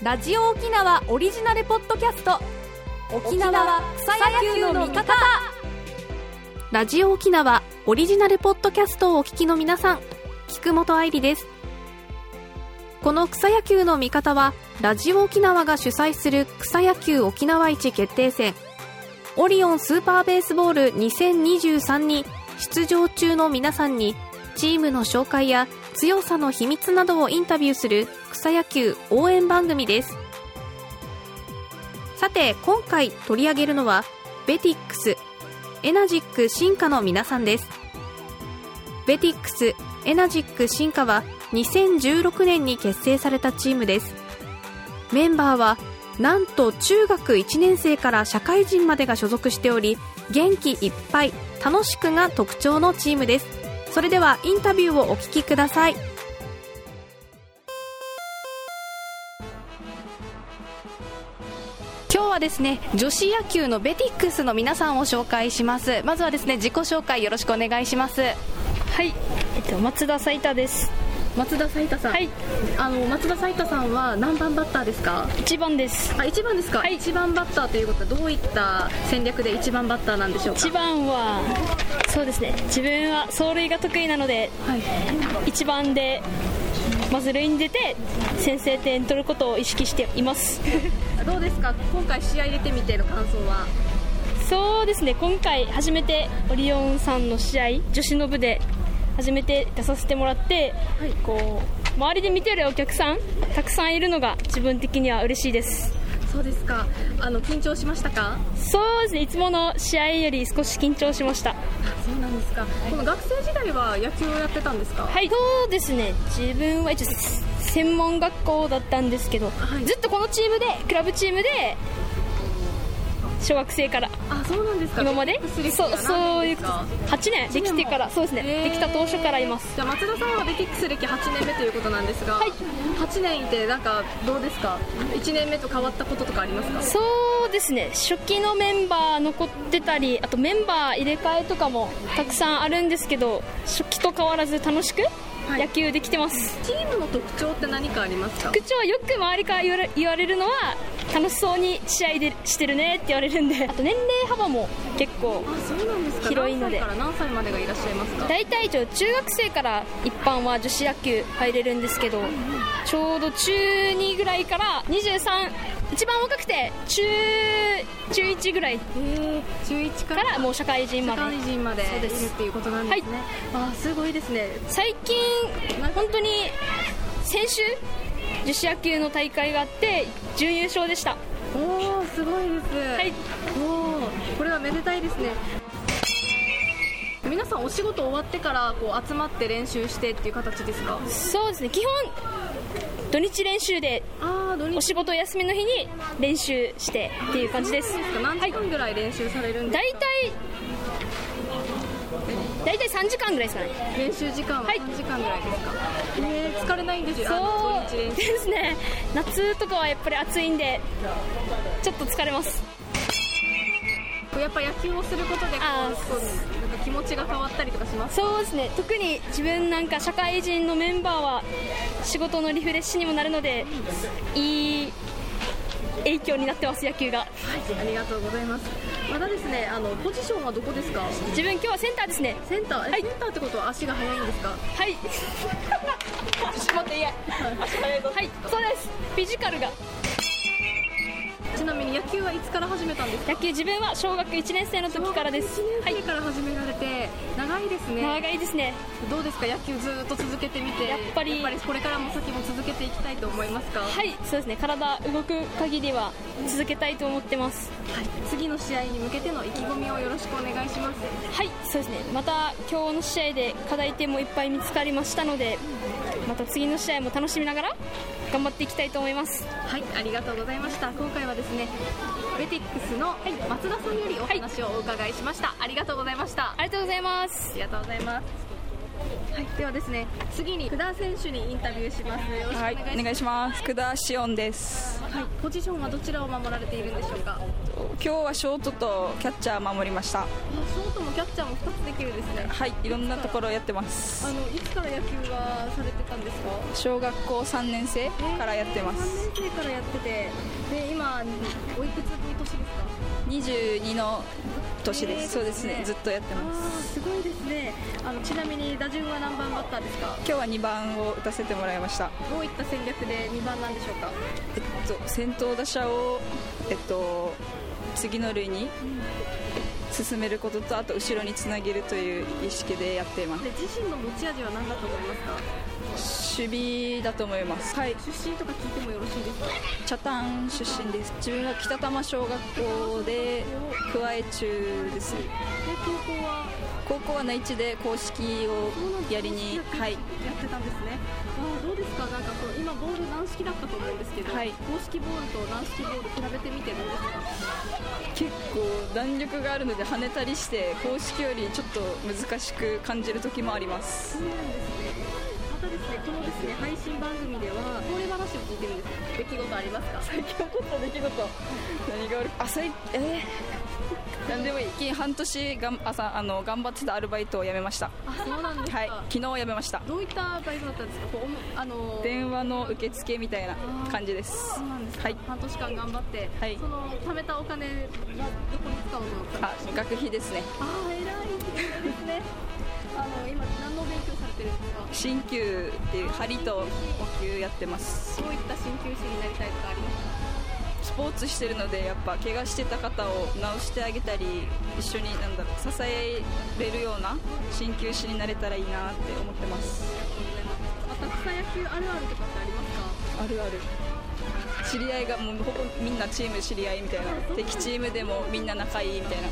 ラジオ沖縄オリジナルポッドキャスト。沖縄草野球の味方。ラジオ沖縄オリジナルポッドキャストをお聞きの皆さん菊本愛理です。この草野球の味方はラジオ沖縄が主催する草野球沖縄一決定戦。オリオンスーパーベースボール2023に出場中の皆さんにチームの紹介や強さの秘密などをインタビューする草野球応援番組です。さて今回取り上げるのはベティックスエナジック進化の皆さんです。ベティックスエナジック進化は2016年に結成されたチームです。メンバーはなんと中学1年生から社会人までが所属しており元気いっぱい楽しくが特徴のチームです。それではインタビューをお聞きください。今日はですね女子野球のベティックスの皆さんを紹介します。まずはですね自己紹介よろしくお願いします。はい、えっと、松田斉太です。松田彩太さん、はい、あの松田彩太さんは何番バッターですか？一番です。あ一番ですか、はい。一番バッターということはどういった戦略で一番バッターなんでしょうか？一番は、そうですね、自分は走塁が得意なので、はい。一番で、まず塁に出て、先制点取ることを意識しています。どうですか？今回試合出てみての感想は？そうですね、今回初めてオリオンさんの試合、女子の部で初めて出させてもらって、はい。こう、周りで見てるお客さん、たくさんいるのが自分的には嬉しいです。そうですか。あの緊張しましたか？そうですね、いつもの試合より少し緊張しました。あそうなんですか。この学生時代は野球をやってたんですか？はい、そうですね、自分は一応専門学校だったんですけど、はい。ずっとこのチームで、クラブチームで、小学生から。あそうなんですか。今まで？そうがそういう何年ですか？8年？できてから。そうですね、できた当初からいます。じゃあ松田さんはベティックス歴8年目ということなんですが、はい。8年いてなんかどうですか？1年目と変わったこととかありますか？そうですね。初期のメンバー残ってたりあとメンバー入れ替えとかもたくさんあるんですけど初期と変わらず楽しくはい。野球できてます、チームの特徴って何かありますか？特徴はよく周りから言われ言われるのは楽しそうに試合でしてるねって言われるんで あと年齢幅も結構広いので。何歳までがいらっしゃいますか？大体中学生から一般は女子野球入れるんですけどちょうど中2ぐらいから23一番若くて中中1ぐらいえー、中1かかららもう社会人ま社で会人までそうです。いるっていうことなんですね、あすごいですね。最近本当に先週女子野球の大会があって準優勝でした。おおすごいです。はい。おおこれはめでたいですね。皆さんお仕事終わってからこう集まって練習してっていう形ですか？そうですね。基本土日練習でああ土日。お仕事休みの日に練習してっていう感じです。何時間ぐらい練習されるんです大体大体3時間ぐらいですかね。か、練習時間ははい。3時間ぐらいですか、えー、疲れないんですよ。そう。ですね。夏とかはやっぱり暑いんでちょっと疲れます。やっぱ野球をすることでこうなんか気持ちが変わったりとかしますそうですね。特に自分なんか社会人のメンバーは仕事のリフレッシュにもなるのでいい影響になってます野球が。はいありがとうございます。またですねあのポジションはどこですか？自分今日はセンターですね。センター、えはい。センターってことは足が速いんですか？はい。ちょっと待っていい。やはいそうです。フィジカルがちなみに野球はいつから始めたんですか？野球自分は小学1年生の時からです。1はい。年生から始められて、長いですね。長いですね。どうですか？野球ずっと続けてみて。やっぱりこれからも先も続けていきたいと思いますか？はいそうですね。体動く限りは続けたいと思ってます。はい。次の試合に向けての意気込みをよろしくお願いします。はいそうですね。また今日の試合で課題点もいっぱい見つかりましたのでまた次の試合も楽しみながら頑張っていきたいと思います。はいありがとうございました。今回はですねベティックスの松田さんよりお話をお伺いしました、ありがとうございました。ありがとうございます。ありがとうございます。はい、ではですね次に久田選手にインタビューします。よろしくお願いします、はい、お願いします。久田しおんです。はい、ポジションはどちらを守られているんでしょうか？今日はショートとキャッチャー守りました。あショートもキャッチャーも2つできるんですね。はいいろんなところやってます。あのいつから野球はされてたんですか？小学校3年生からやってます、えー、3年生からやっててで今おいくつの年ですか？22の年です、えーそうですね。ねずっとやってます。すごいですね。あのちなみに打順は何番バッターですか？今日は2番を打たせてもらいました。どういった戦略で2番なんでしょうか？えっと先頭打者をえっと次の塁に進めることとあと後ろにつなげるという意識でやっています。で自身の持ち味は何だと思いますか？守備だと思います。はい。出身とか聞いてもよろしいですか？北谷出身です。自分は北多摩小学校で加え中です。で高校は高校は内地で公式をやりにはい。やってたんですね。あーどうですか？なんかこう今ボール軟式だったと思うんですけど、はい。公式ボールと軟式ボール比べてみてどうですか？結構弾力があるので跳ねたりして公式よりちょっと難しく感じる時もあります。そうなんですねですね配信番組では通り話を聞いてるんです出来事ありますか？最近起こった出来事。何がある？あ最えー、何でもいい。近 半年がん朝あの頑張ってたアルバイトを辞めました。あそうなんですか、はい。昨日辞めました。どういったバイトだったんですか？こうあのー。電話の受付みたいな感じです。そうなんですか、はい。半年間頑張って、はい。その貯めたお金はどこに使おうと思ったんあですか？学費ですね。ああ偉いですね。あの今何の勉強されてるんですか？鍼灸っていう針とお灸やってます。どういった鍼灸師になりたいとかありますか？スポーツしてるのでやっぱ怪我してた方を治してあげたり一緒になんだろう支えれるような鍼灸師になれたらいいなって思ってます。また草野球あるあるとかってありますか？あるある。知り合いがもうほぼみんなチーム知り合いみたいな。敵チームでもみんな仲いいみたいな。へ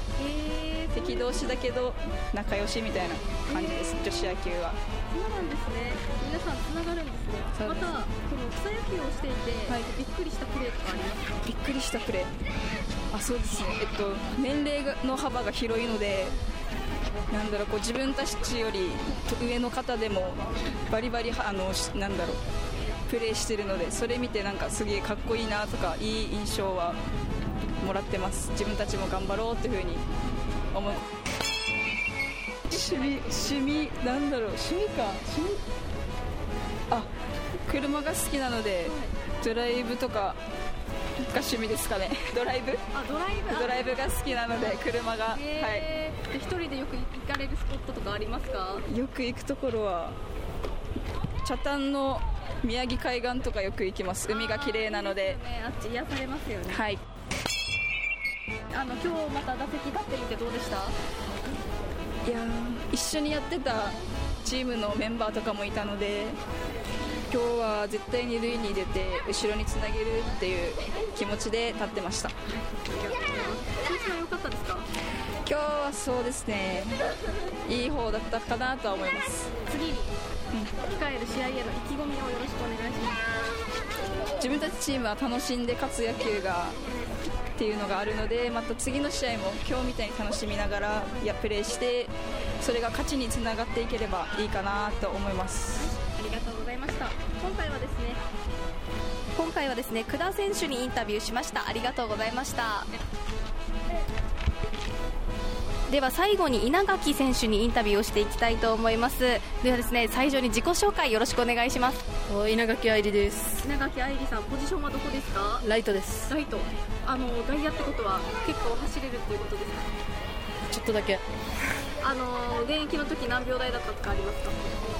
え敵同士だけど仲良しみたいな感じです女子野球はそうなんですね。皆さんつながるんですね。またこの草野球をしていて、はい。びっくりしたプレーとかありますか？びっくりしたプレー。あそうですね。えっと年齢がの幅が広いのでなんだろうこう自分たちより上の方でもバリバリあのしなんだろうプレーしてるのでそれ見てなんかすげえかっこいいなとかいい印象はもらってます。自分たちも頑張ろうっていうふうに思う趣味趣味なんだろう趣味か。趣味？あ車が好きなのでドライブとかが趣味ですかね。ドライブ？あドライブ？ドライブが好きなので車が、はへーで一人でよく行かれるスポットとかありますか？い、よく行くところは北谷の宮城海岸とかよく行きます。海が綺麗なので。ね。あっち癒されますよね。はい。あの今日また打席立ってみてどうでした？いやー一緒にやってたチームのメンバーとかもいたので今日は絶対に塁に出て後ろにつなげるっていう気持ちで立ってました。調子は良かったですか？今日はそうですね。いい方だったかなとは思います。次に控える試合への意気込みをよろしくお願いします。自分たちチームは楽しんで勝つ野球がっていうのがあるのでまた次の試合も今日みたいに楽しみながらやプレーしてそれが勝ちにつながっていければいいかなと思います。ありがとうございました。今回はですね今回はですね久田選手にインタビューしました。ありがとうございました。では最後に稲垣選手にインタビューをしていきたいと思います。ではですね最初に自己紹介よろしくお願いします。稲垣愛理です。稲垣愛理さんポジションはどこですか？ライトです。ライト。あの外野ってことは結構走れるっていうことですか？ちょっとだけ。あの現役の時何秒台だったとかありますか？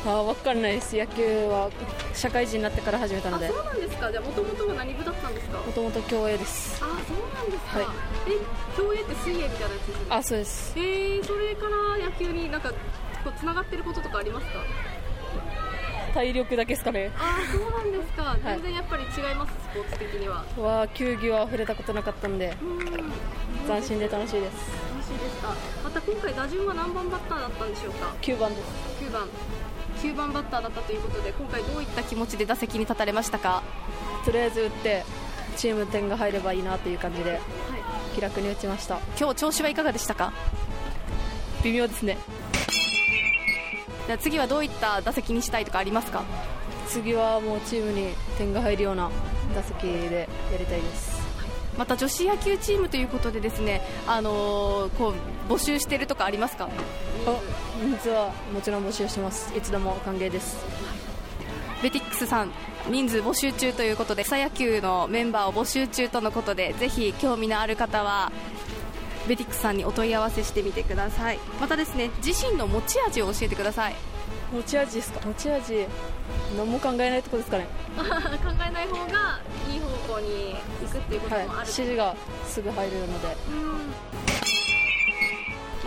あ分かんないです。野球は社会人になってから始めたので。あそうなんですか。じゃあもともとは何部だったんですか？もともと競泳です。あそうなんですか、はい。え競泳って水泳みたいなやつですあそうです。えー、それから野球になんかこうつながってることとかありますか？体力だけですかね。ああそうなんですか、い。全然やっぱり違いますスポーツ的には。は球技は触れたことなかったんで斬新で楽しいです。いですか。また今回打順は何番バッターだったんでしょうか。9番です。9番。9番バッターだったということで今回どういった気持ちで打席に立たれましたか。とりあえず打ってチーム点が入ればいいなという感じではい。気楽に打ちました。今日調子はいかがでしたか。微妙ですねじゃあ次はどういった打席にしたいとかありますか？次はもうチームに点が入るような打席でやりたいです。また女子野球チームということでですね、あのーこう募集してるとかありますか？あ人数はもちろん募集してます。いつでも歓迎です。ベティックスさん人数募集中ということで草野球のメンバーを募集中とのことでぜひ興味のある方はベティックスさんにお問い合わせしてみてください。またですね自身の持ち味を教えてください。持ち味ですか？持ち味。何も考えないとこですかね。考えない方がいい方向に行くっていうことはい。指示がすぐ入れるので。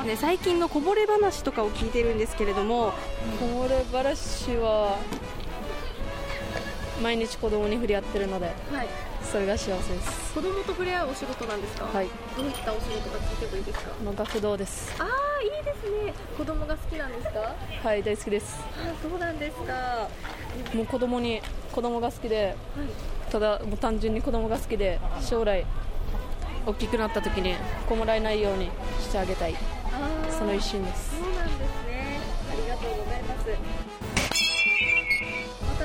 ね、最近のこぼれ話とかを聞いてるんですけれども。こぼれ話は毎日子供に触れ合ってるのではい、それが幸せです。子供と触れ合うお仕事なんですか、はい。どういったお仕事か聞いてもいいですか？あの学童です。ああいいですね。子供が好きなんですか？はい大好きです。あそうなんですか。もう子供に子供が好きでただもう単純に子供が好きで将来大きくなった時にこもらえないようにしてあげたい。その一心です。そうなんですね。ありがとうございます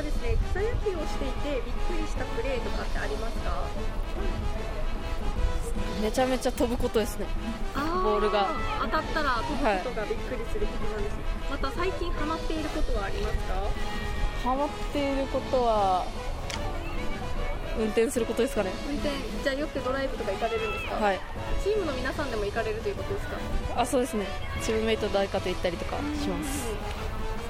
ですね草野球をしていてびっくりしたプレーとかってありますか？めちゃめちゃ飛ぶことですね。ボールが。当たったら飛ぶことがびっくりすることなんです、また最近ハマっていることはありますか？ハマっていることは運転することですかね。運転じゃあよくドライブとか行かれるんですか、はい。チームの皆さんでも行かれるということですか？あそうですね。チームメイト誰かと行ったりとかします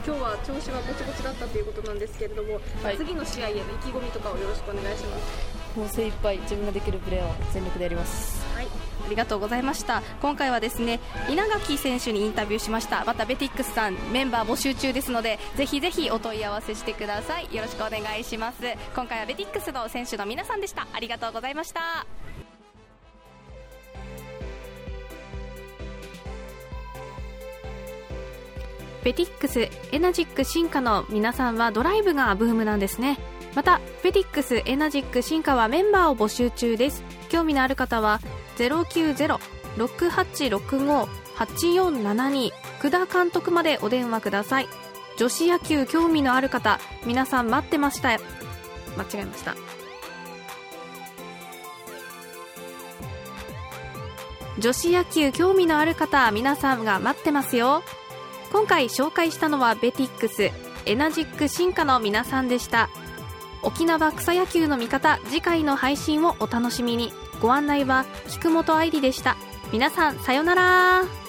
今日は調子はぼちぼちだったということなんですけれども、はい。次の試合への意気込みとかをよろしくお願いします。もう精一杯自分ができるプレーを全力でやります。はい、ありがとうございました。今回はですね稲垣選手にインタビューしました。またベティックスさんメンバー募集中ですのでぜひぜひお問い合わせしてください。よろしくお願いします。今回はベティックスの選手の皆さんでした。ありがとうございましたベティックスエナジック進化の皆さんはドライブがブームなんですね。またベティックスエナジック進化はメンバーを募集中です。興味のある方は090-6865-8472久田監督までお電話ください。女子野球興味のある方皆さん待ってました。間違えました。女子野球興味のある方皆さんが待ってますよ。今回紹介したのはベティックスエナジック進化の皆さんでした。沖縄草野球の味方次回の配信をお楽しみに。ご案内は菊本愛理でした。皆さんさようなら。